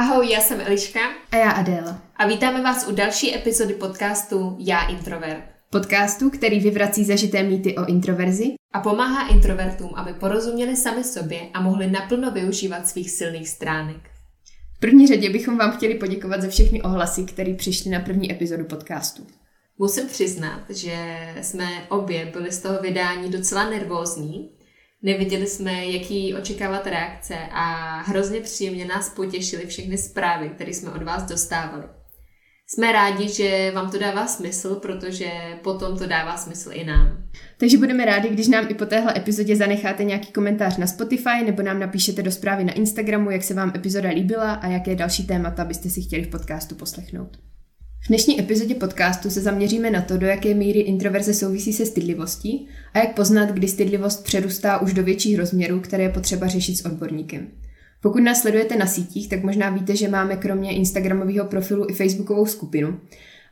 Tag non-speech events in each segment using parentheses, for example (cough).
Ahoj, já jsem Eliška. A já Adéla. A vítáme vás u další epizody podcastu Já introvert. Podcastu, který vyvrací zažité mýty o introverzi a pomáhá introvertům, aby porozuměli sami sobě a mohli naplno využívat svých silných stránek. V první řadě bychom vám chtěli poděkovat za všechny ohlasy, které přišly na první epizodu podcastu. Musím přiznat, že jsme obě byli z toho vydání docela nervózní, Neviděli jsme, jaký očekávat reakce a hrozně příjemně nás potěšily všechny zprávy, které jsme od vás dostávali. Jsme rádi, že vám to dává smysl, protože potom to dává smysl i nám. Takže budeme rádi, když nám i po téhle epizodě zanecháte nějaký komentář na Spotify nebo nám napíšete do zprávy na Instagramu, jak se vám epizoda líbila a jaké další témata byste si chtěli v podcastu poslechnout. V dnešní epizodě podcastu se zaměříme na to, do jaké míry introverze souvisí se stydlivostí a jak poznat, kdy stydlivost přerůstá už do větších rozměrů, které je potřeba řešit s odborníkem. Pokud nás sledujete na sítích, tak možná víte, že máme kromě Instagramového profilu i Facebookovou skupinu.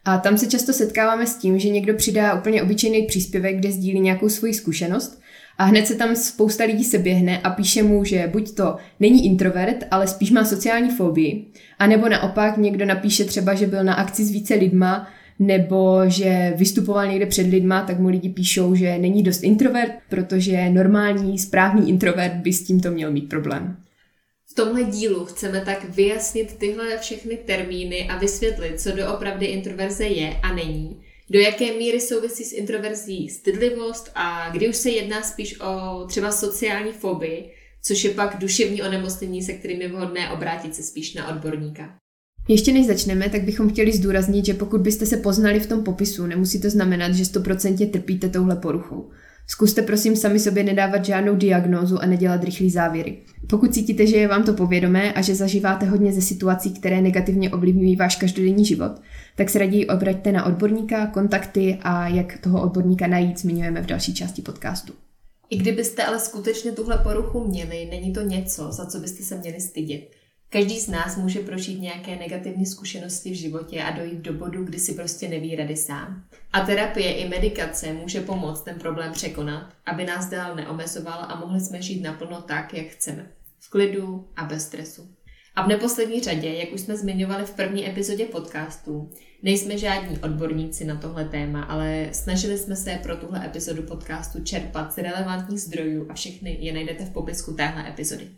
A tam se často setkáváme s tím, že někdo přidá úplně obyčejný příspěvek, kde sdílí nějakou svoji zkušenost a hned se tam spousta lidí se běhne a píše mu, že buď to není introvert, ale spíš má sociální fobii, a nebo naopak někdo napíše třeba, že byl na akci s více lidma, nebo že vystupoval někde před lidma, tak mu lidi píšou, že není dost introvert, protože normální, správný introvert by s tímto měl mít problém. Tomhle dílu chceme tak vyjasnit tyhle všechny termíny a vysvětlit, co doopravdy introverze je a není do jaké míry souvisí s introverzí stydlivost a kdy už se jedná spíš o třeba sociální fobii, což je pak duševní onemocnění, se kterým je vhodné obrátit se spíš na odborníka. Ještě než začneme, tak bychom chtěli zdůraznit, že pokud byste se poznali v tom popisu, nemusí to znamenat, že 100% trpíte touhle poruchou. Zkuste prosím sami sobě nedávat žádnou diagnózu a nedělat rychlý závěry. Pokud cítíte, že je vám to povědomé a že zažíváte hodně ze situací, které negativně ovlivňují váš každodenní život, tak se raději obraťte na odborníka, kontakty a jak toho odborníka najít, zmiňujeme v další části podcastu. I kdybyste ale skutečně tuhle poruchu měli, není to něco, za co byste se měli stydět. Každý z nás může prožít nějaké negativní zkušenosti v životě a dojít do bodu, kdy si prostě neví rady sám. A terapie i medikace může pomoct ten problém překonat, aby nás dál neomezoval a mohli jsme žít naplno tak, jak chceme. V klidu a bez stresu. A v neposlední řadě, jak už jsme zmiňovali v první epizodě podcastu, nejsme žádní odborníci na tohle téma, ale snažili jsme se pro tuhle epizodu podcastu čerpat z relevantních zdrojů a všechny je najdete v popisku téhle epizody.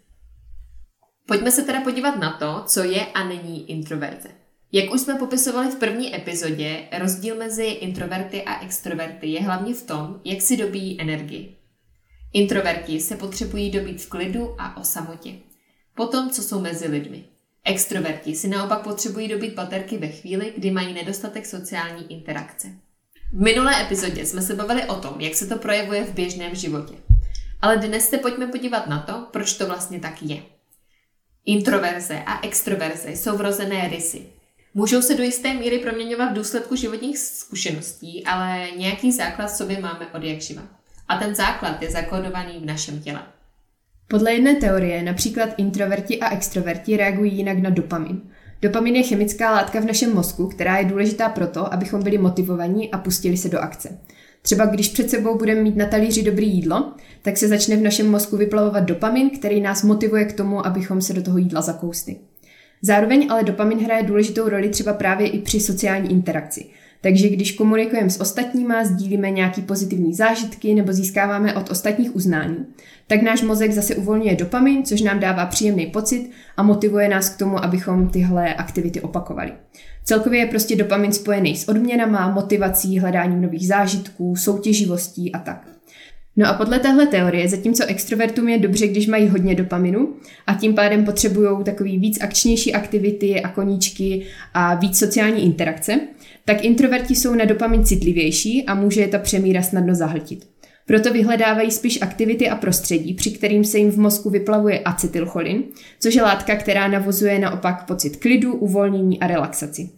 Pojďme se teda podívat na to, co je a není introverze. Jak už jsme popisovali v první epizodě, rozdíl mezi introverty a extroverty je hlavně v tom, jak si dobíjí energii. Introverti se potřebují dobít v klidu a o samotě. Potom, co jsou mezi lidmi. Extroverti si naopak potřebují dobít baterky ve chvíli, kdy mají nedostatek sociální interakce. V minulé epizodě jsme se bavili o tom, jak se to projevuje v běžném životě. Ale dnes se pojďme podívat na to, proč to vlastně tak je. Introverze a extroverze jsou vrozené rysy. Můžou se do jisté míry proměňovat v důsledku životních zkušeností, ale nějaký základ v sobě máme od jak živa. A ten základ je zakódovaný v našem těle. Podle jedné teorie například introverti a extroverti reagují jinak na dopamin. Dopamin je chemická látka v našem mozku, která je důležitá proto, abychom byli motivovaní a pustili se do akce. Třeba když před sebou budeme mít na talíři dobrý jídlo, tak se začne v našem mozku vyplavovat dopamin, který nás motivuje k tomu, abychom se do toho jídla zakousli. Zároveň ale dopamin hraje důležitou roli třeba právě i při sociální interakci. Takže když komunikujeme s ostatníma, sdílíme nějaký pozitivní zážitky nebo získáváme od ostatních uznání, tak náš mozek zase uvolňuje dopamin, což nám dává příjemný pocit a motivuje nás k tomu, abychom tyhle aktivity opakovali. Celkově je prostě dopamin spojený s odměnama, motivací, hledáním nových zážitků, soutěživostí a tak. No a podle téhle teorie, zatímco extrovertům je dobře, když mají hodně dopaminu a tím pádem potřebují takový víc akčnější aktivity a koníčky a víc sociální interakce, tak introverti jsou na dopamin citlivější a může je ta přemíra snadno zahltit. Proto vyhledávají spíš aktivity a prostředí, při kterým se jim v mozku vyplavuje acetylcholin, což je látka, která navozuje naopak pocit klidu, uvolnění a relaxaci.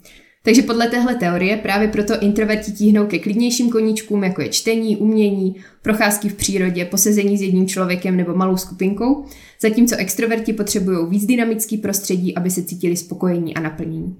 Takže podle téhle teorie právě proto introverti tíhnou ke klidnějším koníčkům, jako je čtení, umění, procházky v přírodě, posezení s jedním člověkem nebo malou skupinkou, zatímco extroverti potřebují víc dynamický prostředí, aby se cítili spokojení a naplnění.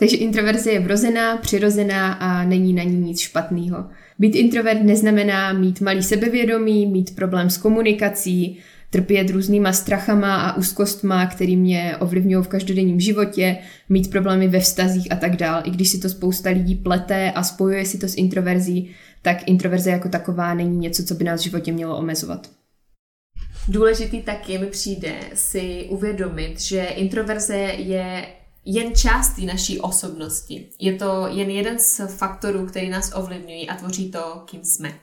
Takže introverze je vrozená, přirozená a není na ní nic špatného. Být introvert neznamená mít malý sebevědomí, mít problém s komunikací, trpět různýma strachama a úzkostma, který mě ovlivňují v každodenním životě, mít problémy ve vztazích a tak dál. I když si to spousta lidí plete a spojuje si to s introverzí, tak introverze jako taková není něco, co by nás v životě mělo omezovat. Důležitý taky mi přijde si uvědomit, že introverze je jen část naší osobnosti. Je to jen jeden z faktorů, který nás ovlivňují a tvoří to, kým jsme.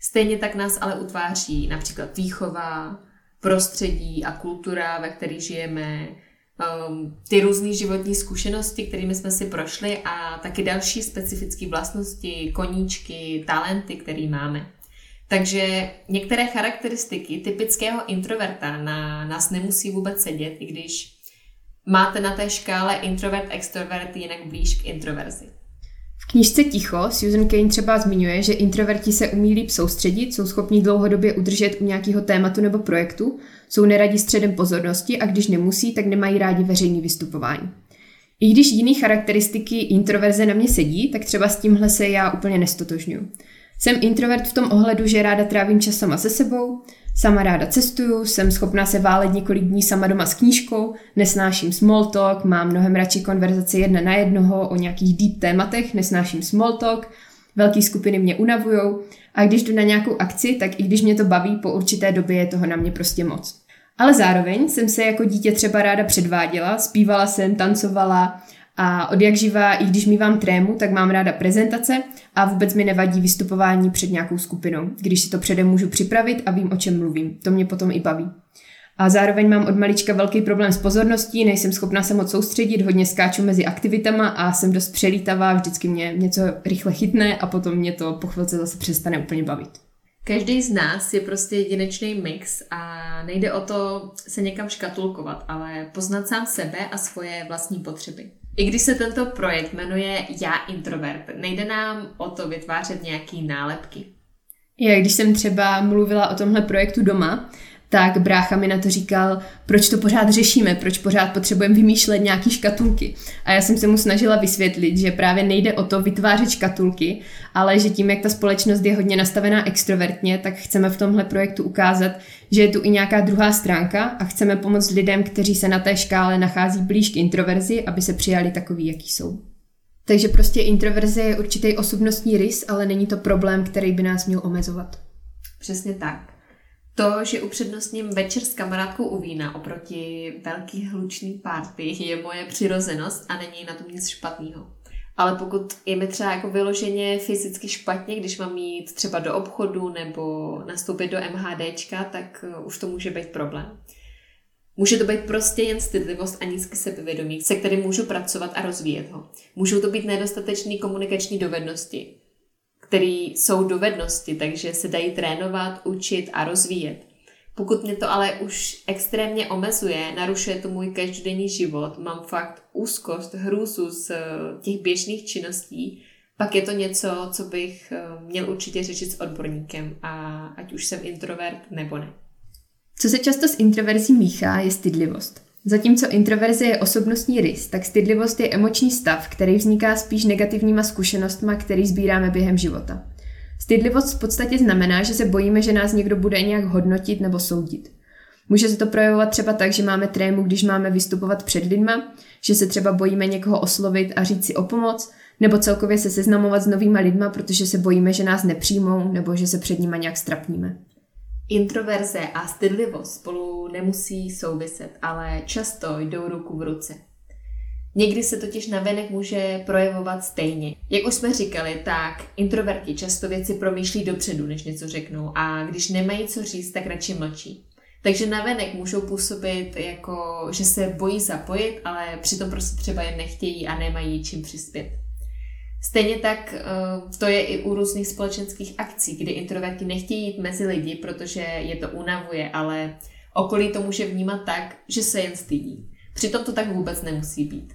Stejně tak nás ale utváří například výchova, prostředí a kultura, ve které žijeme, um, ty různé životní zkušenosti, kterými jsme si prošli a taky další specifické vlastnosti, koníčky, talenty, které máme. Takže některé charakteristiky typického introverta na nás nemusí vůbec sedět, i když máte na té škále introvert-extrovert jinak blíž k introverzi. V knižce Ticho Susan Kane třeba zmiňuje, že introverti se umí líp soustředit, jsou schopni dlouhodobě udržet u nějakého tématu nebo projektu, jsou neradi středem pozornosti a když nemusí, tak nemají rádi veřejný vystupování. I když jiné charakteristiky introverze na mě sedí, tak třeba s tímhle se já úplně nestotožňuji. Jsem introvert v tom ohledu, že ráda trávím čas sama se sebou, sama ráda cestuju, jsem schopná se válet několik dní sama doma s knížkou, nesnáším small talk, mám mnohem radši konverzace jedna na jednoho o nějakých deep tématech, nesnáším small talk, velké skupiny mě unavujou a když jdu na nějakou akci, tak i když mě to baví, po určité době je toho na mě prostě moc. Ale zároveň jsem se jako dítě třeba ráda předváděla, zpívala jsem, tancovala a od jak živá, i když mývám trému, tak mám ráda prezentace a vůbec mi nevadí vystupování před nějakou skupinou, když si to předem můžu připravit a vím, o čem mluvím. To mě potom i baví. A zároveň mám od malička velký problém s pozorností, nejsem schopná se moc soustředit, hodně skáču mezi aktivitama a jsem dost přelítavá, vždycky mě něco rychle chytne a potom mě to po chvilce zase přestane úplně bavit. Každý z nás je prostě jedinečný mix a nejde o to se někam škatulkovat, ale poznat sám sebe a svoje vlastní potřeby. I když se tento projekt jmenuje Já introvert, nejde nám o to vytvářet nějaký nálepky. Já, když jsem třeba mluvila o tomhle projektu doma, tak brácha mi na to říkal, proč to pořád řešíme, proč pořád potřebujeme vymýšlet nějaký škatulky. A já jsem se mu snažila vysvětlit, že právě nejde o to vytvářet škatulky, ale že tím, jak ta společnost je hodně nastavená extrovertně, tak chceme v tomhle projektu ukázat, že je tu i nějaká druhá stránka a chceme pomoct lidem, kteří se na té škále nachází blíž k introverzi, aby se přijali takový, jaký jsou. Takže prostě introverze je určitý osobnostní rys, ale není to problém, který by nás měl omezovat. Přesně tak. To, že upřednostním večer s kamarádkou u vína oproti velký hlučný party je moje přirozenost a není na tom nic špatného. Ale pokud je mi třeba jako vyloženě fyzicky špatně, když mám jít třeba do obchodu nebo nastoupit do MHDčka, tak uh, už to může být problém. Může to být prostě jen stydlivost a nízký sebevědomí, se kterým můžu pracovat a rozvíjet ho. Můžou to být nedostatečné komunikační dovednosti, které jsou dovednosti, takže se dají trénovat, učit a rozvíjet. Pokud mě to ale už extrémně omezuje, narušuje to můj každodenní život, mám fakt úzkost, hrůzu z eh, těch běžných činností, pak je to něco, co bych eh, měl určitě řešit s odborníkem, a ať už jsem introvert nebo ne. Co se často s introverzí míchá, je stydlivost. Zatímco introverze je osobnostní rys, tak stydlivost je emoční stav, který vzniká spíš negativníma zkušenostma, který sbíráme během života. Stydlivost v podstatě znamená, že se bojíme, že nás někdo bude nějak hodnotit nebo soudit. Může se to projevovat třeba tak, že máme trému, když máme vystupovat před lidma, že se třeba bojíme někoho oslovit a říct si o pomoc, nebo celkově se seznamovat s novýma lidma, protože se bojíme, že nás nepřijmou nebo že se před nima nějak strapníme. Introverze a stydlivost spolu nemusí souviset, ale často jdou ruku v ruce. Někdy se totiž navenek může projevovat stejně. Jak už jsme říkali, tak introverti často věci promýšlí dopředu, než něco řeknou a když nemají co říct, tak radši mlčí. Takže navenek můžou působit jako, že se bojí zapojit, ale přitom prostě třeba jen nechtějí a nemají čím přispět. Stejně tak eh, to je i u různých společenských akcí, kdy introverti nechtějí jít mezi lidi, protože je to unavuje, ale okolí to může vnímat tak, že se jen stydí. Přitom to tak vůbec nemusí být.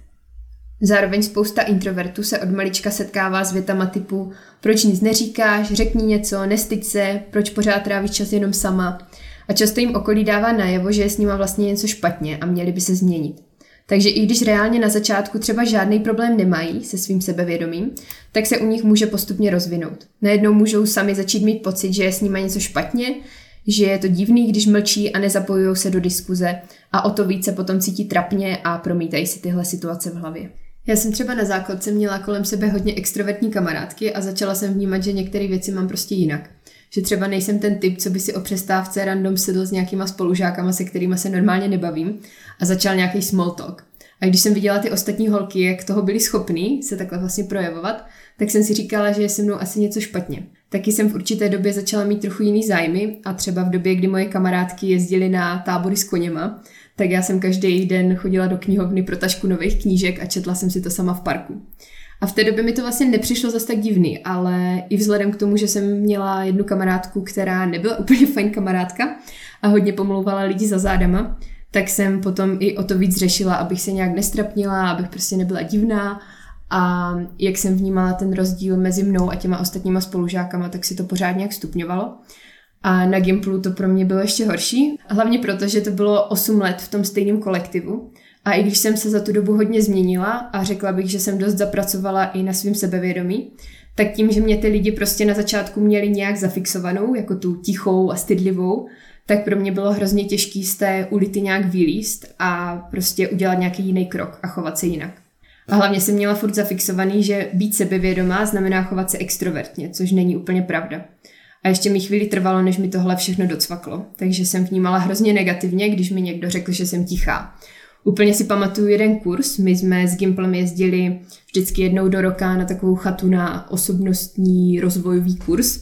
Zároveň spousta introvertů se od malička setkává s větama typu proč nic neříkáš, řekni něco, nestyď se, proč pořád trávíš čas jenom sama. A často jim okolí dává najevo, že je s nima vlastně něco špatně a měli by se změnit. Takže i když reálně na začátku třeba žádný problém nemají se svým sebevědomím, tak se u nich může postupně rozvinout. Najednou můžou sami začít mít pocit, že je s nimi něco špatně, že je to divný, když mlčí a nezapojují se do diskuze a o to více potom cítí trapně a promítají si tyhle situace v hlavě. Já jsem třeba na základce měla kolem sebe hodně extrovertní kamarádky a začala jsem vnímat, že některé věci mám prostě jinak. Že třeba nejsem ten typ, co by si o přestávce random sedl s nějakýma spolužákama, se kterými se normálně nebavím a začal nějaký small talk. A když jsem viděla ty ostatní holky, jak toho byli schopní se takhle vlastně projevovat, tak jsem si říkala, že je se mnou asi něco špatně. Taky jsem v určité době začala mít trochu jiný zájmy a třeba v době, kdy moje kamarádky jezdily na tábory s koněma, tak já jsem každý den chodila do knihovny pro tašku nových knížek a četla jsem si to sama v parku. V té době mi to vlastně nepřišlo zase tak divný, ale i vzhledem k tomu, že jsem měla jednu kamarádku, která nebyla (laughs) úplně fajn kamarádka a hodně pomlouvala lidi za zádama, tak jsem potom i o to víc řešila, abych se nějak nestrapnila, abych prostě nebyla divná a jak jsem vnímala ten rozdíl mezi mnou a těma ostatníma spolužákama, tak si to pořád nějak stupňovalo. A na Gimplu to pro mě bylo ještě horší, hlavně proto, že to bylo 8 let v tom stejném kolektivu. A i když jsem se za tu dobu hodně změnila a řekla bych, že jsem dost zapracovala i na svým sebevědomí, tak tím, že mě ty lidi prostě na začátku měli nějak zafixovanou, jako tu tichou a stydlivou, tak pro mě bylo hrozně těžký z té ulity nějak vylíst a prostě udělat nějaký jiný krok a chovat se jinak. A hlavně jsem měla furt zafixovaný, že být sebevědomá znamená chovat se extrovertně, což není úplně pravda. A ještě mi chvíli trvalo, než mi tohle všechno docvaklo. Takže jsem vnímala hrozně negativně, když mi někdo řekl, že jsem tichá. Úplně si pamatuju jeden kurz, my jsme s Gimplem jezdili vždycky jednou do roka na takovou chatu na osobnostní rozvojový kurz.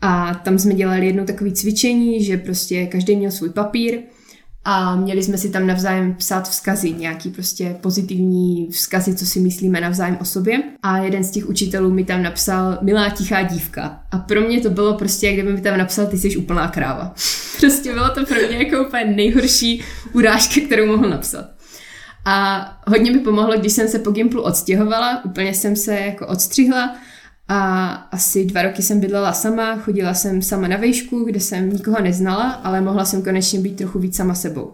A tam jsme dělali jedno takové cvičení, že prostě každý měl svůj papír a měli jsme si tam navzájem psát vzkazy, nějaký prostě pozitivní vzkazy, co si myslíme navzájem o sobě. A jeden z těch učitelů mi tam napsal milá tichá dívka. A pro mě to bylo prostě, jak kdyby mi tam napsal, ty jsi úplná kráva. (laughs) prostě bylo to pro mě jako úplně nejhorší urážka, kterou mohl napsat. A hodně mi pomohlo, když jsem se po Gimplu odstěhovala, úplně jsem se jako odstřihla a asi dva roky jsem bydlela sama, chodila jsem sama na vejšku, kde jsem nikoho neznala, ale mohla jsem konečně být trochu víc sama sebou.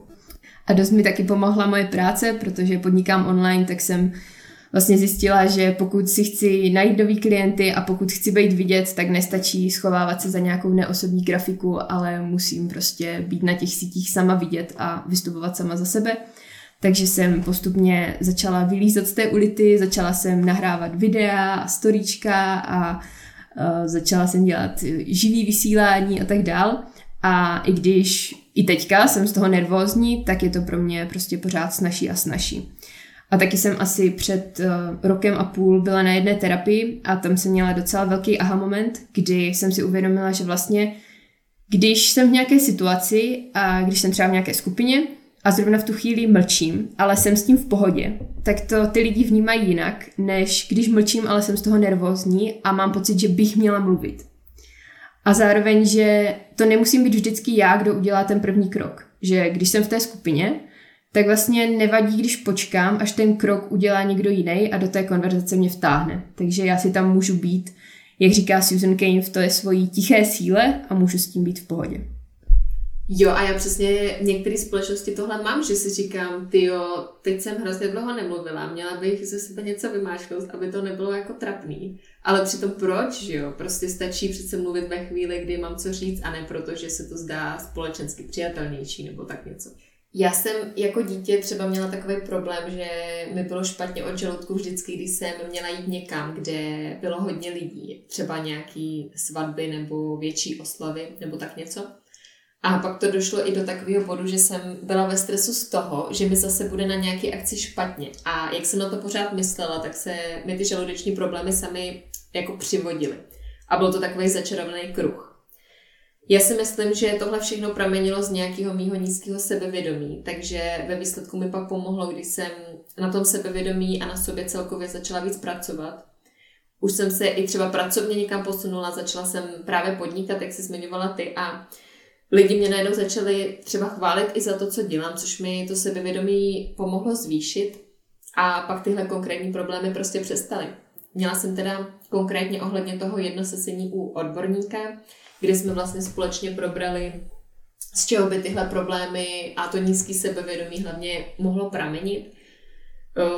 A dost mi taky pomohla moje práce, protože podnikám online, tak jsem vlastně zjistila, že pokud si chci najít nový klienty a pokud chci být vidět, tak nestačí schovávat se za nějakou neosobní grafiku, ale musím prostě být na těch sítích sama vidět a vystupovat sama za sebe. Takže jsem postupně začala vylízat z té ulity, začala jsem nahrávat videa a storíčka a uh, začala jsem dělat živý vysílání a tak dál. A i když i teďka jsem z toho nervózní, tak je to pro mě prostě pořád snažší a snažší. A taky jsem asi před uh, rokem a půl byla na jedné terapii a tam jsem měla docela velký aha moment, kdy jsem si uvědomila, že vlastně když jsem v nějaké situaci a když jsem třeba v nějaké skupině, a zrovna v tu chvíli mlčím, ale jsem s tím v pohodě, tak to ty lidi vnímají jinak, než když mlčím, ale jsem z toho nervózní a mám pocit, že bych měla mluvit. A zároveň, že to nemusím být vždycky já, kdo udělá ten první krok. Že když jsem v té skupině, tak vlastně nevadí, když počkám, až ten krok udělá někdo jiný a do té konverzace mě vtáhne. Takže já si tam můžu být, jak říká Susan Kane, v té svojí tiché síle a můžu s tím být v pohodě. Jo, a já přesně v některé společnosti tohle mám, že si říkám, ty jo, teď jsem hrozně dlouho nemluvila, měla bych ze sebe něco vymáčknout, aby to nebylo jako trapný. Ale přitom proč, že jo? Prostě stačí přece mluvit ve chvíli, kdy mám co říct a ne proto, že se to zdá společensky přijatelnější nebo tak něco. Já jsem jako dítě třeba měla takový problém, že mi bylo špatně od žaludku vždycky, když jsem měla jít někam, kde bylo hodně lidí, třeba nějaký svatby nebo větší oslavy nebo tak něco. A pak to došlo i do takového bodu, že jsem byla ve stresu z toho, že mi zase bude na nějaké akci špatně. A jak jsem na to pořád myslela, tak se mi ty žaludeční problémy sami jako přivodily. A byl to takový začarovaný kruh. Já si myslím, že tohle všechno pramenilo z nějakého mýho nízkého sebevědomí, takže ve výsledku mi pak pomohlo, když jsem na tom sebevědomí a na sobě celkově začala víc pracovat. Už jsem se i třeba pracovně někam posunula, začala jsem právě podnikat, jak jsi zmiňovala ty, a lidi mě najednou začali třeba chválit i za to, co dělám, což mi to sebevědomí pomohlo zvýšit a pak tyhle konkrétní problémy prostě přestaly. Měla jsem teda konkrétně ohledně toho jedno sesení u odborníka, kde jsme vlastně společně probrali, z čeho by tyhle problémy a to nízký sebevědomí hlavně mohlo pramenit,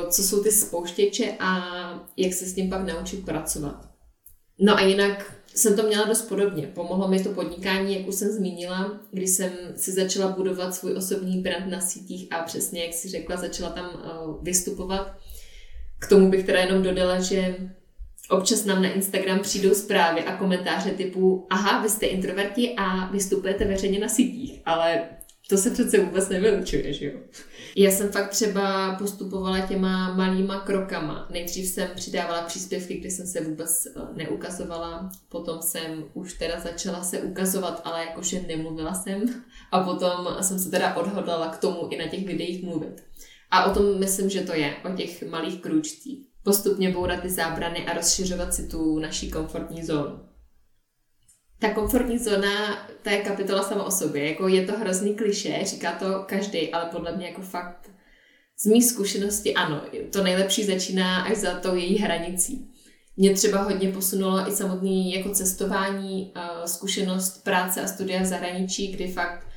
co jsou ty spouštěče a jak se s tím pak naučit pracovat. No a jinak jsem to měla dost podobně. Pomohlo mi to podnikání, jak už jsem zmínila, když jsem si začala budovat svůj osobní brand na sítích a přesně, jak si řekla, začala tam uh, vystupovat. K tomu bych teda jenom dodala, že občas nám na Instagram přijdou zprávy a komentáře typu aha, vy jste introverti a vystupujete veřejně na sítích, ale to se přece vůbec nevylučuje, že jo? Já jsem fakt třeba postupovala těma malýma krokama. Nejdřív jsem přidávala příspěvky, kdy jsem se vůbec eh, neukazovala, potom jsem už teda začala se ukazovat, ale jakože nemluvila jsem a potom jsem se teda odhodlala k tomu i na těch videích mluvit. A o tom myslím, že to je, o těch malých krůčcích. Postupně bourat ty zábrany a rozšiřovat si tu naší komfortní zónu ta komfortní zóna, ta je kapitola sama o sobě. Jako je to hrozný kliše, říká to každý, ale podle mě jako fakt z mých zkušenosti ano, to nejlepší začíná až za tou její hranicí. Mě třeba hodně posunulo i samotný jako cestování, zkušenost práce a studia v zahraničí, kdy fakt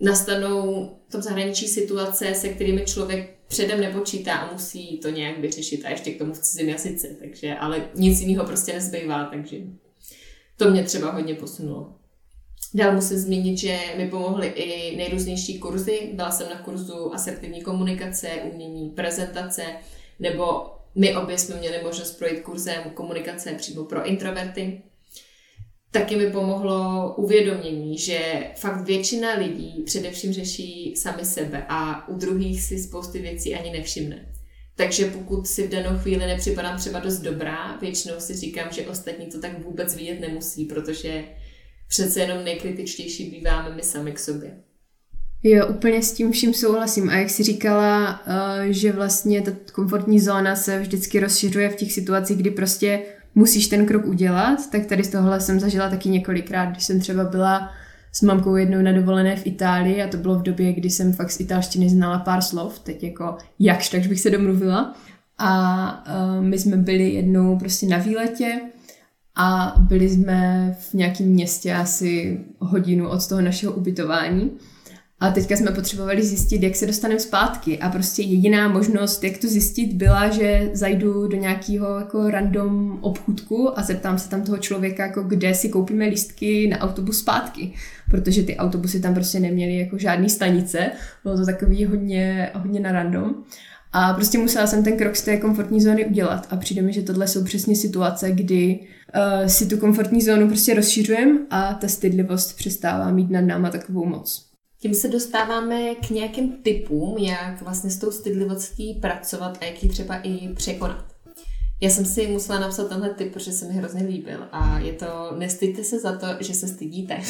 nastanou v tom zahraničí situace, se kterými člověk předem nepočítá a musí to nějak vyřešit a ještě k tomu v cizím jazyce, takže, ale nic jiného prostě nezbývá, takže to mě třeba hodně posunulo. Dál musím zmínit, že mi pomohly i nejrůznější kurzy. Byla jsem na kurzu asertivní komunikace, umění prezentace, nebo my obě jsme měli možnost projít kurzem komunikace přímo pro introverty. Taky mi pomohlo uvědomění, že fakt většina lidí především řeší sami sebe a u druhých si spousty věcí ani nevšimne. Takže pokud si v danou chvíli nepřipadám třeba dost dobrá, většinou si říkám, že ostatní to tak vůbec vidět nemusí, protože přece jenom nejkritičtější býváme my sami k sobě. Jo, úplně s tím vším souhlasím. A jak jsi říkala, eh, že vlastně ta komfortní zóna se vždycky rozšiřuje v těch situacích, kdy prostě musíš ten krok udělat, tak tady z tohohle jsem zažila taky několikrát, když jsem třeba byla s mamkou jednou na dovolené v Itálii a to bylo v době, kdy jsem fakt z italštiny znala pár slov, teď jako jakž, takže bych se domluvila. A uh, my jsme byli jednou prostě na výletě a byli jsme v nějakém městě asi hodinu od toho našeho ubytování. A teďka jsme potřebovali zjistit, jak se dostaneme zpátky. A prostě jediná možnost, jak to zjistit, byla, že zajdu do nějakého jako random obchůdku a zeptám se tam toho člověka, jako kde si koupíme lístky na autobus zpátky. Protože ty autobusy tam prostě neměly jako žádný stanice. Bylo to takový hodně, hodně na random. A prostě musela jsem ten krok z té komfortní zóny udělat. A přijde mi, že tohle jsou přesně situace, kdy uh, si tu komfortní zónu prostě rozšiřujeme a ta stydlivost přestává mít nad náma takovou moc. Tím se dostáváme k nějakým typům, jak vlastně s tou stydlivostí pracovat a jak ji třeba i překonat. Já jsem si musela napsat tenhle typ, protože se mi hrozně líbil a je to nestydte se za to, že se stydíte.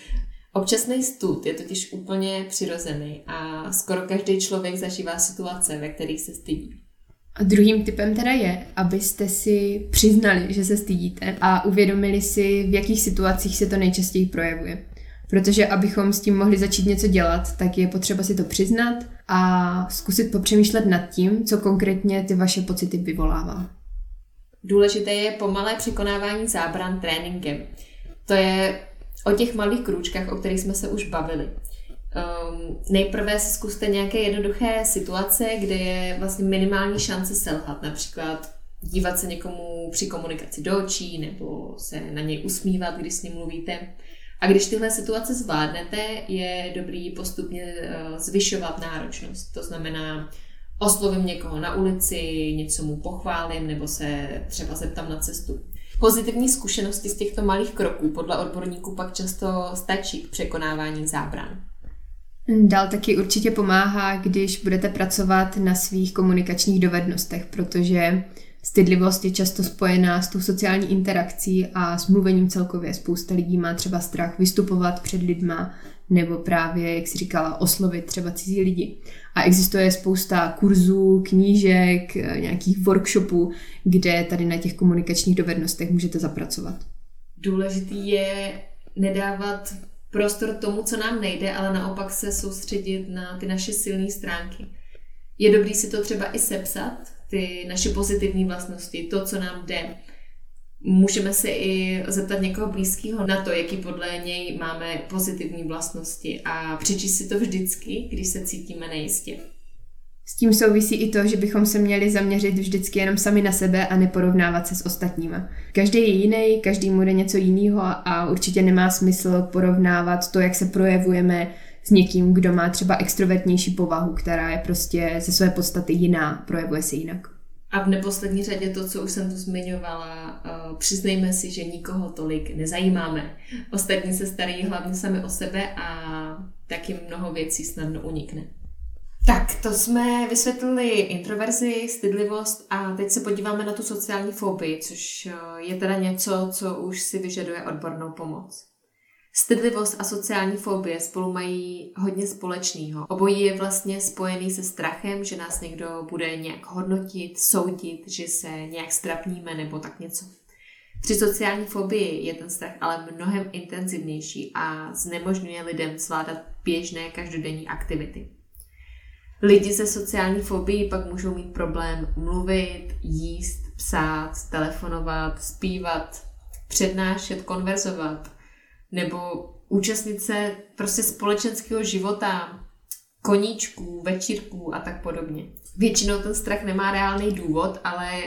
(laughs) Občasný stud je totiž úplně přirozený a skoro každý člověk zažívá situace, ve kterých se stydí. A druhým typem teda je, abyste si přiznali, že se stydíte a uvědomili si, v jakých situacích se to nejčastěji projevuje. Protože abychom s tím mohli začít něco dělat, tak je potřeba si to přiznat a zkusit popřemýšlet nad tím, co konkrétně ty vaše pocity vyvolává. Důležité je pomalé překonávání zábran tréninkem. To je o těch malých krůčkách, o kterých jsme se už bavili. Um, nejprve si zkuste nějaké jednoduché situace, kde je vlastně minimální šance selhat. Například dívat se někomu při komunikaci do očí nebo se na něj usmívat, když s ním mluvíte. A když tyhle situace zvládnete, je dobrý postupně eh, zvyšovat náročnost. To znamená, oslovím někoho na ulici, něco mu pochválím nebo se třeba zeptám na cestu. Pozitivní zkušenosti z těchto malých kroků podle odborníků pak často stačí k překonávání zábran. Dál taky určitě pomáhá, když budete pracovat na svých komunikačních dovednostech, protože Stydlivost je často spojená s tou sociální interakcí a s mluvením celkově. Spousta lidí má třeba strach vystupovat před lidma nebo právě, jak si říkala, oslovit třeba cizí lidi. A existuje spousta kurzů, knížek, nějakých workshopů, kde tady na těch komunikačních dovednostech můžete zapracovat. Důležitý je nedávat prostor tomu, co nám nejde, ale naopak se soustředit na ty naše silné stránky. Je dobrý si to třeba i sepsat, ty naše pozitivní vlastnosti, to, co nám jde. Můžeme se i zeptat někoho blízkého na to, jaký podle něj máme pozitivní vlastnosti a přečíst si to vždycky, když se cítíme nejistě. S tím souvisí i to, že bychom se měli zaměřit vždycky jenom sami na sebe a neporovnávat se s ostatníma. Každý je jiný, každý mu jde něco jiného a určitě nemá smysl porovnávat to, jak se projevujeme s někým, kdo má třeba extrovertnější povahu, která je prostě ze své podstaty jiná, projevuje se jinak. A v neposlední řadě to, co už jsem tu zmiňovala, uh, přiznejme si, že nikoho tolik nezajímáme. Ostatní se starají hlavně sami o sebe a taky mnoho věcí snadno unikne. Tak, to jsme vysvětlili introverzi, stydlivost a teď se podíváme na tu sociální fobii, což eh, je teda něco, co už si vyžaduje odbornou pomoc. Stydlivost a sociální fobie spolu mají hodně společného. Obojí je vlastně spojený se strachem, že nás někdo bude nějak hodnotit, soudit, že se nějak strapníme nebo tak něco. Při sociální fobii je ten strach ale mnohem intenzivnější a znemožňuje lidem zvládat běžné každodenní aktivity. Lidi se sociální fobií pak můžou mít problém mluvit, jíst, psát, telefonovat, zpívat, přednášet, konverzovat, nebo účastnit se prostě společenského života, koníčků, večírků a tak podobně. Většinou ten strach nemá reálný důvod, ale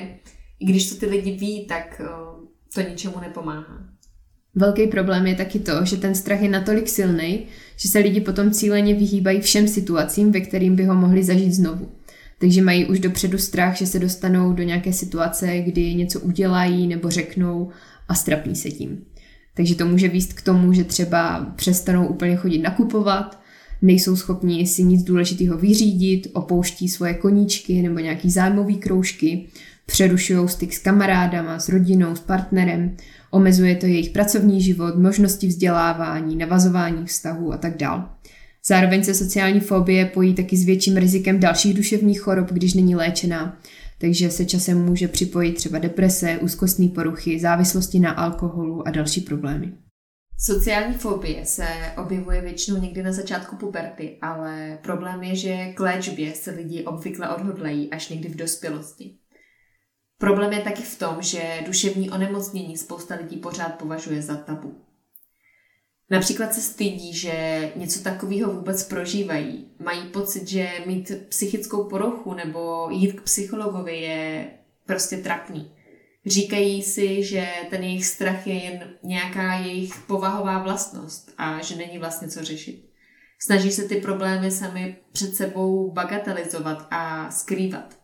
i když to ty lidi ví, tak to ničemu nepomáhá. Velký problém je taky to, že ten strach je natolik silný, že se lidi potom cíleně vyhýbají všem situacím, ve kterým by ho mohli zažít znovu. Takže mají už dopředu strach, že se dostanou do nějaké situace, kdy něco udělají nebo řeknou a strapní se tím. Takže to může výst k tomu, že třeba přestanou úplně chodit nakupovat, nejsou schopni si nic důležitého vyřídit, opouští svoje koníčky nebo nějaký zájmový kroužky, přerušují styk s kamarádama, s rodinou, s partnerem, omezuje to jejich pracovní život, možnosti vzdělávání, navazování vztahů a tak dál. Zároveň se sociální fobie pojí taky s větším rizikem dalších duševních chorob, když není léčená, takže se časem může připojit třeba deprese, úzkostní poruchy, závislosti na alkoholu a další problémy. Sociální fobie se objevuje většinou někdy na začátku puberty, ale problém je, že k léčbě se lidi obvykle odhodlají až někdy v dospělosti. Problém je taky v tom, že duševní onemocnění spousta lidí pořád považuje za tabu. Například se stydí, že něco takového vůbec prožívají. Mají pocit, že mít psychickou poruchu nebo jít k psychologovi je prostě trapný. Říkají si, že ten jejich strach je jen nějaká jejich povahová vlastnost a že není vlastně co řešit. Snaží se ty problémy sami před sebou bagatelizovat a skrývat.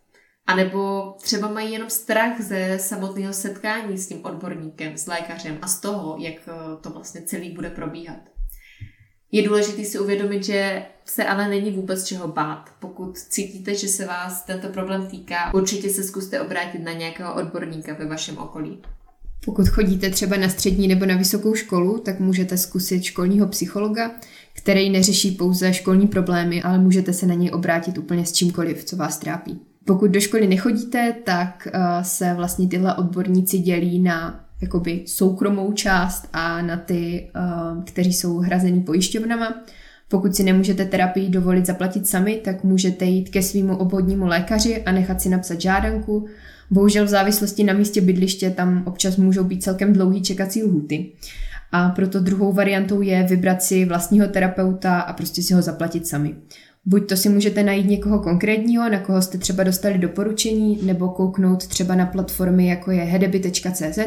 A nebo třeba mají jenom strach ze samotného setkání s tím odborníkem, s lékařem a z toho, jak eh, to vlastně celý bude probíhat. Je důležité si uvědomit, že se ale není vůbec čeho bát. Pokud cítíte, že se vás tento problém týká, určitě se zkuste obrátit na nějakého odborníka ve vašem okolí. Pokud chodíte třeba na střední nebo na vysokou školu, tak můžete zkusit školního psychologa, který neřeší pouze školní problémy, ale můžete se na něj obrátit úplně s čímkoliv, co vás trápí. Pokud do školy nechodíte, tak uh, se vlastně tyhle odborníci dělí na jakoby soukromou část a na ty, uh, kteří jsou hrazený pojišťovnama. Pokud si nemůžete terapii dovolit zaplatit sami, tak můžete jít ke svýmu obvodnímu lékaři a nechat si napsat žádanku. Bohužel v závislosti na místě bydliště tam občas můžou být celkem dlouhý čekací lhuty. A proto druhou variantou je vybrat si vlastního terapeuta a prostě si ho zaplatit sami. Buď to si můžete najít někoho konkrétního, na koho jste třeba dostali doporučení, nebo kouknout třeba na platformy jako je hedeby.cz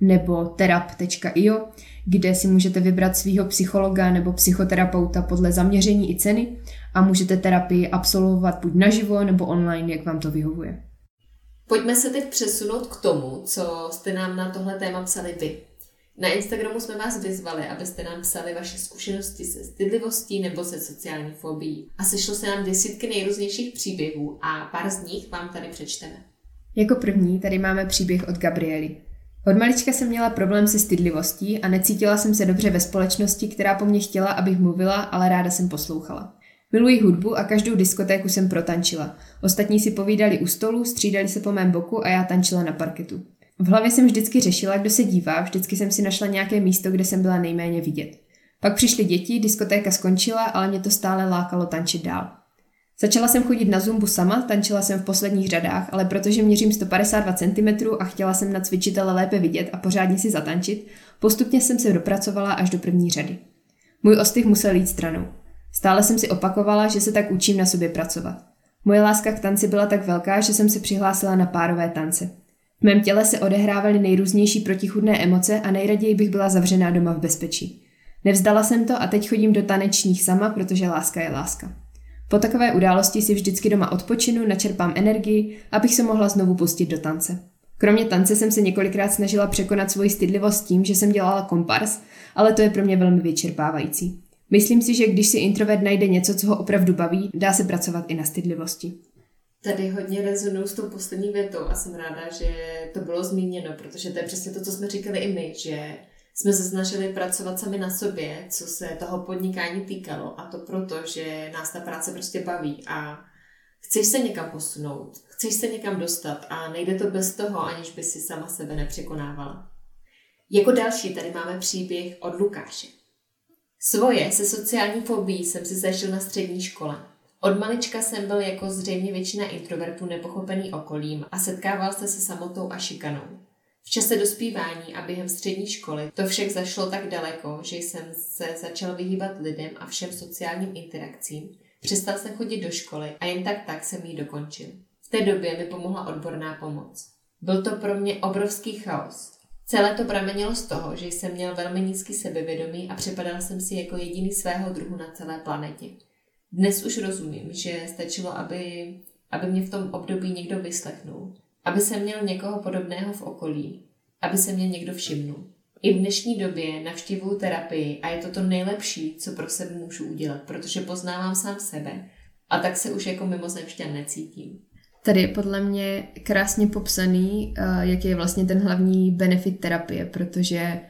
nebo terap.io, kde si můžete vybrat svého psychologa nebo psychoterapeuta podle zaměření i ceny a můžete terapii absolvovat buď naživo nebo online, jak vám to vyhovuje. Pojďme se teď přesunout k tomu, co jste nám na tohle téma psali vy. Na Instagramu jsme vás vyzvali, abyste nám psali vaše zkušenosti se stydlivostí nebo se sociální fobií. A sešlo se nám desítky nejrůznějších příběhů a pár z nich vám tady přečteme. Jako první tady máme příběh od Gabriely. Od malička jsem měla problém se stydlivostí a necítila jsem se dobře ve společnosti, která po mně chtěla, abych mluvila, ale ráda jsem poslouchala. Miluji hudbu a každou diskotéku jsem protančila. Ostatní si povídali u stolu, střídali se po mém boku a já tančila na parketu. V hlavě jsem vždycky řešila, kdo se dívá, vždycky jsem si našla nějaké místo, kde jsem byla nejméně vidět. Pak přišly děti, diskotéka skončila, ale mě to stále lákalo tančit dál. Začala jsem chodit na zumbu sama, tančila jsem v posledních řadách, ale protože měřím 152 cm a chtěla jsem na cvičitele lépe vidět a pořádně si zatančit, postupně jsem se dopracovala až do první řady. Můj ostych musel jít stranou. Stále jsem si opakovala, že se tak učím na sobě pracovat. Moje láska k tanci byla tak velká, že jsem se přihlásila na párové tance. V mém těle se odehrávaly nejrůznější protichudné emoce a nejraději bych byla zavřená doma v bezpečí. Nevzdala jsem to a teď chodím do tanečních sama, protože láska je láska. Po takové události si vždycky doma odpočinu, načerpám energii, abych se mohla znovu pustit do tance. Kromě tance jsem se několikrát snažila překonat svoji stydlivost tím, že jsem dělala kompars, ale to je pro mě velmi vyčerpávající. Myslím si, že když si introvert najde něco, co ho opravdu baví, dá se pracovat i na stydlivosti. Tady hodně rezonuju s tou poslední větou a jsem ráda, že to bylo zmíněno, protože to je přesně to, co jsme říkali i my, že jsme se snažili pracovat sami na sobě, co se toho podnikání týkalo a to proto, že nás ta práce prostě baví a chceš se někam posunout, chceš se někam dostat a nejde to bez toho, aniž by si sama sebe nepřekonávala. Jako další tady máme příběh od Lukáše. Svoje se sociální fobií jsem si zažil na střední škole. Od malička jsem byl jako zřejmě většina introvertů nepochopený okolím a setkával se se samotou a šikanou. V čase dospívání a během střední školy to však zašlo tak daleko, že jsem se začal vyhýbat lidem a všem sociálním interakcím, přestal jsem chodit do školy a jen tak tak jsem ji dokončil. V té době mi pomohla odborná pomoc. Byl to pro mě obrovský chaos. Celé to pramenilo z toho, že jsem měl velmi nízký sebevědomí a připadal jsem si jako jediný svého druhu na celé planetě. Dnes už rozumím, že stačilo, aby, aby mě v tom období někdo vyslechnul aby se měl někoho podobného v okolí, aby se mě někdo všimnul. I v dnešní době navštívuju terapii a je to to nejlepší, co pro sebe můžu udělat, protože poznávám sám sebe a tak se už jako mimozemšťan necítím. Tady je podle mě krásně popsaný, eh, jaký je vlastně ten hlavní benefit terapie, protože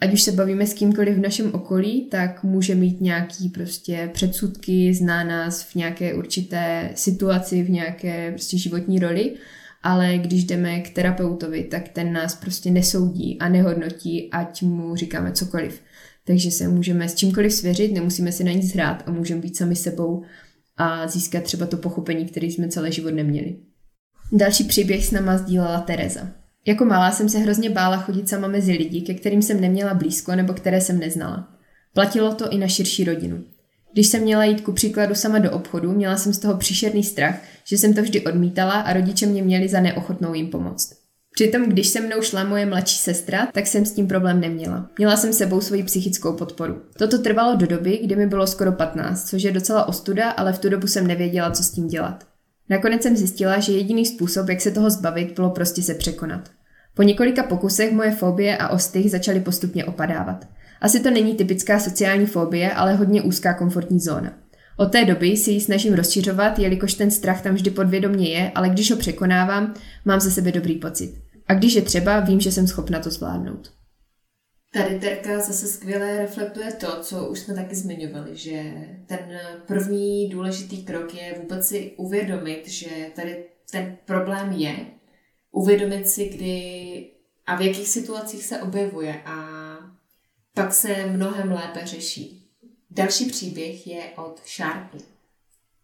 ať už se bavíme s kýmkoliv v našem okolí, tak může mít nějaký prostě předsudky, zná nás v nějaké určité situaci, v nějaké prostě životní roli ale když jdeme k terapeutovi, tak ten nás prostě nesoudí a nehodnotí, ať mu říkáme cokoliv. Takže se můžeme s čímkoliv svěřit, nemusíme si na nic hrát a můžeme být sami sebou a získat třeba to pochopení, které jsme celý život neměli. Další příběh s náma sdílela Tereza. Jako malá jsem se hrozně bála chodit sama mezi lidi, ke kterým jsem neměla blízko nebo které jsem neznala. Platilo to i na širší rodinu. Když jsem měla jít ku příkladu sama do obchodu, měla jsem z toho příšerný strach, že jsem to vždy odmítala a rodiče mě měli za neochotnou jim pomoct. Přitom, když se mnou šla moje mladší sestra, tak jsem s tím problém neměla. Měla jsem sebou svoji psychickou podporu. Toto trvalo do doby, kdy mi bylo skoro 15, což je docela ostuda, ale v tu dobu jsem nevěděla, co s tím dělat. Nakonec jsem zjistila, že jediný způsob, jak se toho zbavit, bylo prostě se překonat. Po několika pokusech moje fobie a ostych začaly postupně opadávat. Asi to není typická sociální fobie, ale hodně úzká komfortní zóna. Od té doby si ji snažím rozšiřovat, jelikož ten strach tam vždy podvědomě je, ale když ho překonávám, mám ze sebe dobrý pocit. A když je třeba, vím, že jsem schopna to zvládnout. Tady Terka zase skvěle reflektuje to, co už jsme taky zmiňovali, že ten první důležitý krok je vůbec si uvědomit, že tady ten problém je, uvědomit si, kdy a v jakých situacích se objevuje a pak se mnohem lépe řeší. Další příběh je od Šárky.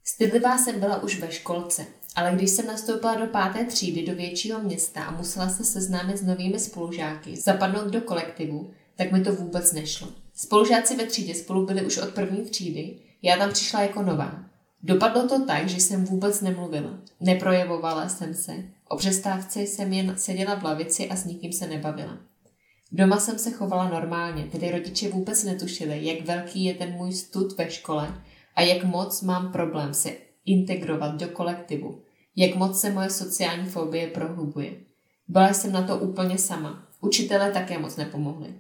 Stydlivá jsem byla už ve školce, ale když jsem nastoupila do páté třídy do většího města a musela se seznámit s novými spolužáky, zapadnout do kolektivu, tak mi to vůbec nešlo. Spolužáci ve třídě spolu byli už od první třídy, já tam přišla jako nová. Dopadlo to tak, že jsem vůbec nemluvila. Neprojevovala jsem se. O přestávce jsem jen seděla v lavici a s nikým se nebavila. Doma jsem se chovala normálně, tedy rodiče vůbec netušili, jak velký je ten můj stud ve škole a jak moc mám problém se integrovat do kolektivu, jak moc se moje sociální fobie prohlubuje. Byla jsem na to úplně sama. Učitelé také moc nepomohli.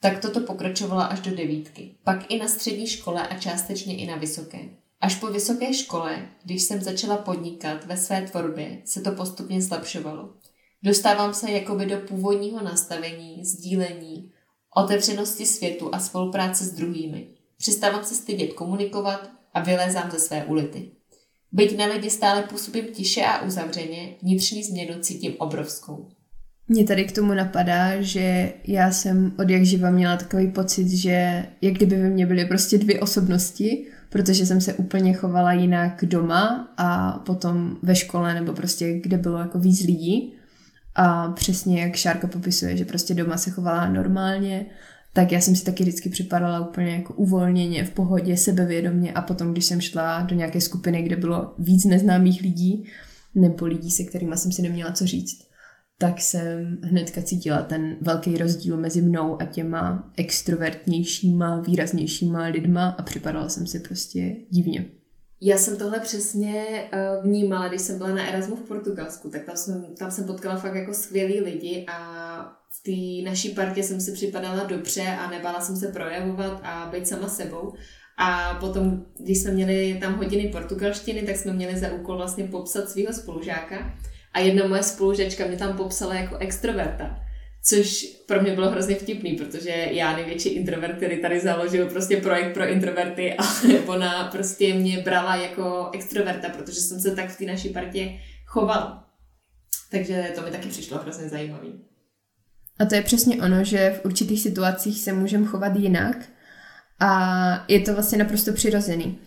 Tak toto pokračovalo až do devítky. Pak i na střední škole a částečně i na vysoké. Až po vysoké škole, když jsem začala podnikat ve své tvorbě, se to postupně zlepšovalo. Dostávám se jakoby do původního nastavení, sdílení, otevřenosti světu a spolupráce s druhými. Přestávám se stydět komunikovat a vylézám ze své ulity. Byť na lidi stále působím tiše a uzavřeně, vnitřní změnu cítím obrovskou. Mně tady k tomu napadá, že já jsem od jak živa měla takový pocit, že jak kdyby ve mně byly prostě dvě osobnosti, protože jsem se úplně chovala jinak doma a potom ve škole nebo prostě kde bylo jako víc lidí. A přesně jak Šárka popisuje, že prostě doma se chovala normálně, tak já jsem si taky vždycky připadala úplně jako uvolněně, v pohodě, sebevědomě a potom, když jsem šla do nějaké skupiny, kde bylo víc neznámých lidí, nebo lidí, se kterými jsem si neměla co říct, tak jsem hnedka cítila ten velký rozdíl mezi mnou a těma extrovertnějšíma, výraznějšíma lidma a připadala jsem si prostě divně. Já jsem tohle přesně uh, vnímala, když jsem byla na Erasmu v Portugalsku, tak tam jsem, tam jsem potkala fakt jako skvělý lidi a v té naší partě jsem si připadala dobře a nebála jsem se projevovat a být sama sebou. A potom, když jsme měli tam hodiny portugalštiny, tak jsme měli za úkol vlastně popsat svého spolužáka. A jedna moje spolužačka mě tam popsala jako extroverta. Což pro mě bylo hrozně vtipný, protože já největší introvert, který tady založil prostě projekt pro introverty (laughs) a ona prostě mě brala jako extroverta, protože jsem se tak v té naší partě chovala. Takže to mi taky přišlo hrozně zajímavý. A to je přesně ono, že v určitých situacích se můžeme chovat jinak a je to vlastně naprosto přirozený.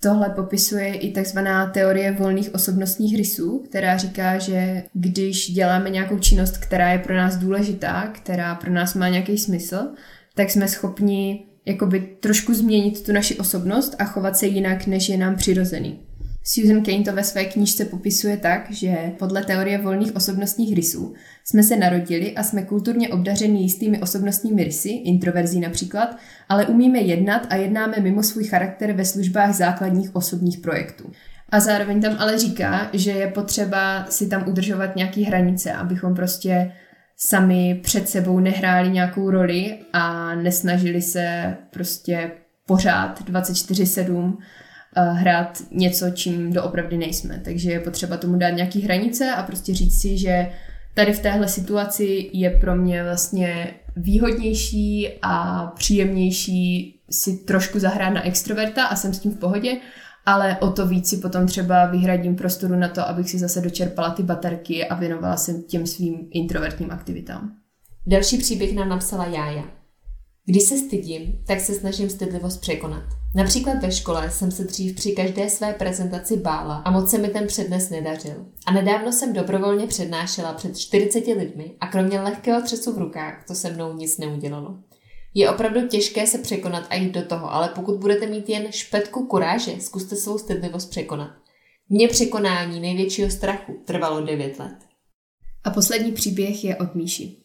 Tohle popisuje i takzvaná teorie volných osobnostních rysů, která říká, že když děláme nějakou činnost, která je pro nás důležitá, která pro nás má nějaký smysl, tak jsme schopni jakoby trošku změnit tu naši osobnost a chovat se jinak, než je nám přirozený. Susan Kane to ve své knížce popisuje tak, že podle teorie volných osobnostních rysů jsme se narodili a jsme kulturně obdařeni jistými osobnostními rysy, introverzí například, ale umíme jednat a jednáme mimo svůj charakter ve službách základních osobních projektů. A zároveň tam ale říká, že je potřeba si tam udržovat nějaké hranice, abychom prostě sami před sebou nehráli nějakou roli a nesnažili se prostě pořád 24-7 hrát něco, čím doopravdy nejsme. Takže je potřeba tomu dát nějaký hranice a prostě říct si, že tady v téhle situaci je pro mě vlastně výhodnější a příjemnější si trošku zahrát na extroverta a jsem s tím v pohodě, ale o to víc si potom třeba vyhradím prostoru na to, abych si zase dočerpala ty baterky a věnovala se těm svým introvertním aktivitám. Další příběh nám napsala Jája. Když se stydím, tak se snažím stydlivost překonat. Například ve škole jsem se dřív při každé své prezentaci bála a moc se mi ten přednes nedařil. A nedávno jsem dobrovolně přednášela před 40 lidmi a kromě lehkého třesu v rukách to se mnou nic neudělalo. Je opravdu těžké se překonat a jít do toho, ale pokud budete mít jen špetku kuráže, zkuste svou stydlivost překonat. Mně překonání největšího strachu trvalo 9 let. A poslední příběh je od Míši.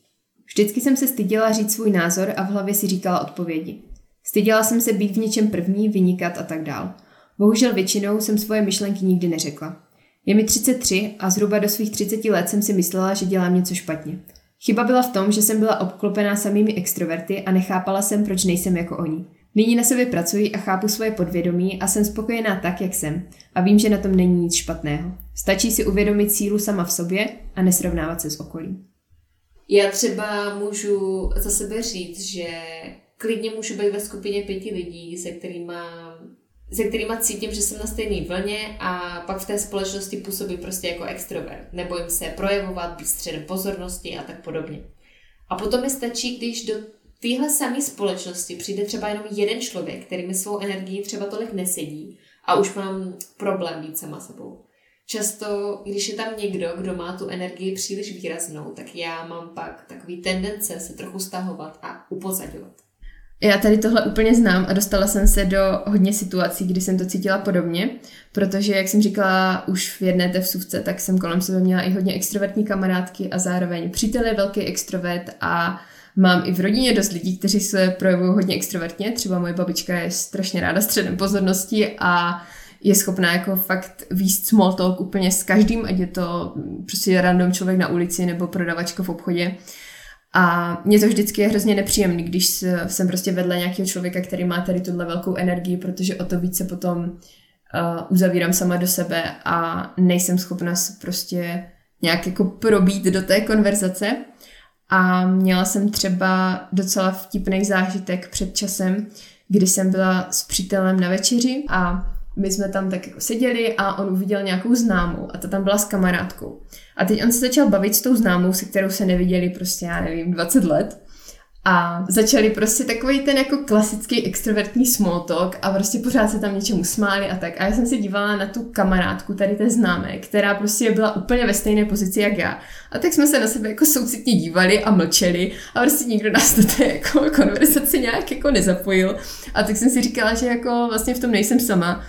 Vždycky jsem se styděla říct svůj názor a v hlavě si říkala odpovědi. Styděla jsem se být v něčem první, vynikat a tak dál. Bohužel většinou jsem svoje myšlenky nikdy neřekla. Je mi 33 a zhruba do svých 30 let jsem si myslela, že dělám něco špatně. Chyba byla v tom, že jsem byla obklopená samými extroverty a nechápala jsem, proč nejsem jako oni. Nyní na sobě pracuji a chápu svoje podvědomí a jsem spokojená tak, jak jsem. A vím, že na tom není nic špatného. Stačí si uvědomit sílu sama v sobě a nesrovnávat se s okolím. Já třeba můžu za sebe říct, že klidně můžu být ve skupině pěti lidí, se kterými se kterýma cítím, že jsem na stejné vlně a pak v té společnosti působím prostě jako extrovert. Nebojím se projevovat, být středem pozornosti a tak podobně. A potom mi stačí, když do téhle samé společnosti přijde třeba jenom jeden člověk, který mi svou energii třeba tolik nesedí a už mám problém být sama sebou. Často, když je tam někdo, kdo má tu energii příliš výraznou, tak já mám pak takový tendence se trochu stahovat a upozadovat. Já tady tohle úplně znám a dostala jsem se do hodně situací, kdy jsem to cítila podobně, protože, jak jsem říkala už v jedné té vsuvce, tak jsem kolem sebe měla i hodně extrovertní kamarádky a zároveň přítel je velký extrovert a mám i v rodině dost lidí, kteří se projevují hodně extrovertně. Třeba moje babička je strašně ráda středem pozornosti a je schopná jako fakt výst small talk úplně s každým, ať je to prostě random člověk na ulici nebo prodavačka v obchodě. A mě to vždycky je hrozně nepříjemný, když jsem prostě vedle nějakého člověka, který má tady tuhle velkou energii, protože o to více potom uh, uzavírám sama do sebe a nejsem schopna se prostě nějak jako probít do té konverzace. A měla jsem třeba docela vtipný zážitek před časem, kdy jsem byla s přítelem na večeři a my jsme tam tak jako seděli a on uviděl nějakou známou a ta tam byla s kamarádkou. A teď on se začal bavit s tou známou, se kterou se neviděli prostě, já nevím, 20 let. A začali prostě takový ten jako klasický extrovertní small talk a prostě pořád se tam něčemu smáli a tak. A já jsem se dívala na tu kamarádku tady té známé, která prostě byla úplně ve stejné pozici jak já. A tak jsme se na sebe jako soucitně dívali a mlčeli a prostě nikdo nás do té jako konverzace nějak jako nezapojil. A tak jsem si říkala, že jako vlastně v tom nejsem sama.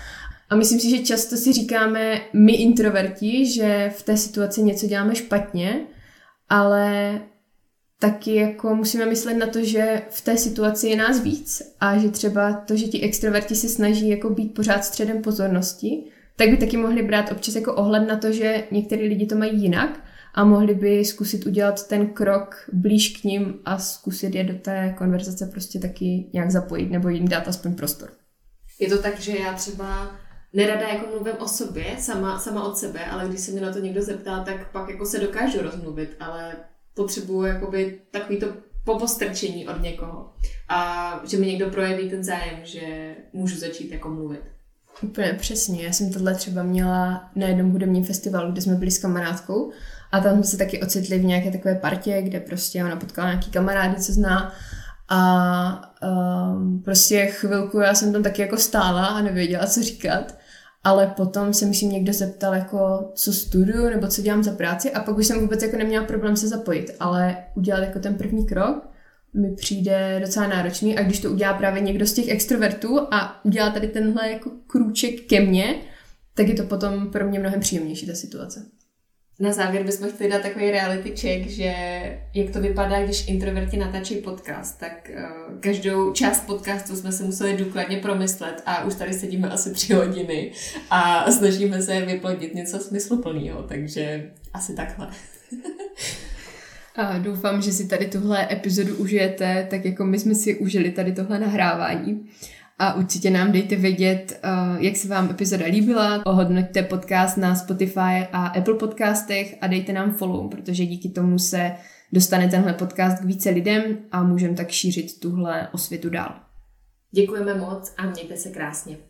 A myslím si, že často si říkáme my introverti, že v té situaci něco děláme špatně, ale taky jako musíme myslet na to, že v té situaci je nás víc a že třeba to, že ti extroverti se snaží jako být pořád středem pozornosti, tak by taky mohli brát občas jako ohled na to, že některý lidi to mají jinak a mohli by zkusit udělat ten krok blíž k ním a zkusit je do té konverzace prostě taky nějak zapojit nebo jim dát aspoň prostor. Je to tak, že já třeba nerada jako mluvím o sobě, sama, sama od sebe, ale když se mě na to někdo zeptá, tak pak jako se dokážu rozmluvit, ale potřebuju jakoby takový to popostrčení od někoho. A že mi někdo projeví ten zájem, že můžu začít jako mluvit. Úplně přesně. Já jsem tohle třeba měla na jednom hudebním festivalu, kde jsme byli s kamarádkou a tam jsme se taky ocitli v nějaké takové partě, kde prostě ona potkala nějaký kamarády, co zná a um, prostě chvilku já jsem tam taky jako stála a nevěděla, co říkat ale potom se myslím někdo zeptal, jako co studuju nebo co dělám za práci a pak už jsem vůbec jako neměla problém se zapojit, ale udělat jako ten první krok mi přijde docela náročný a když to udělá právě někdo z těch extrovertů a udělá tady tenhle jako krůček ke mně, tak je to potom pro mě mnohem příjemnější ta situace. Na závěr bychom chtěli dát takový reality check, že jak to vypadá, když introverti natáčí podcast, tak uh, každou část podcastu jsme se museli důkladně promyslet a už tady sedíme asi tři hodiny a snažíme se vyplodit něco smysluplného, takže asi takhle. a doufám, že si tady tuhle epizodu užijete, tak jako my jsme si užili tady tohle nahrávání. A určitě nám dejte vědět, uh, jak se vám epizoda líbila. Ohodnoťte podcast na Spotify a Apple podcastech a dejte nám follow, protože díky tomu se dostane tenhle podcast k více lidem a můžeme tak šířit tuhle osvětu dál. Děkujeme moc a mějte se krásně.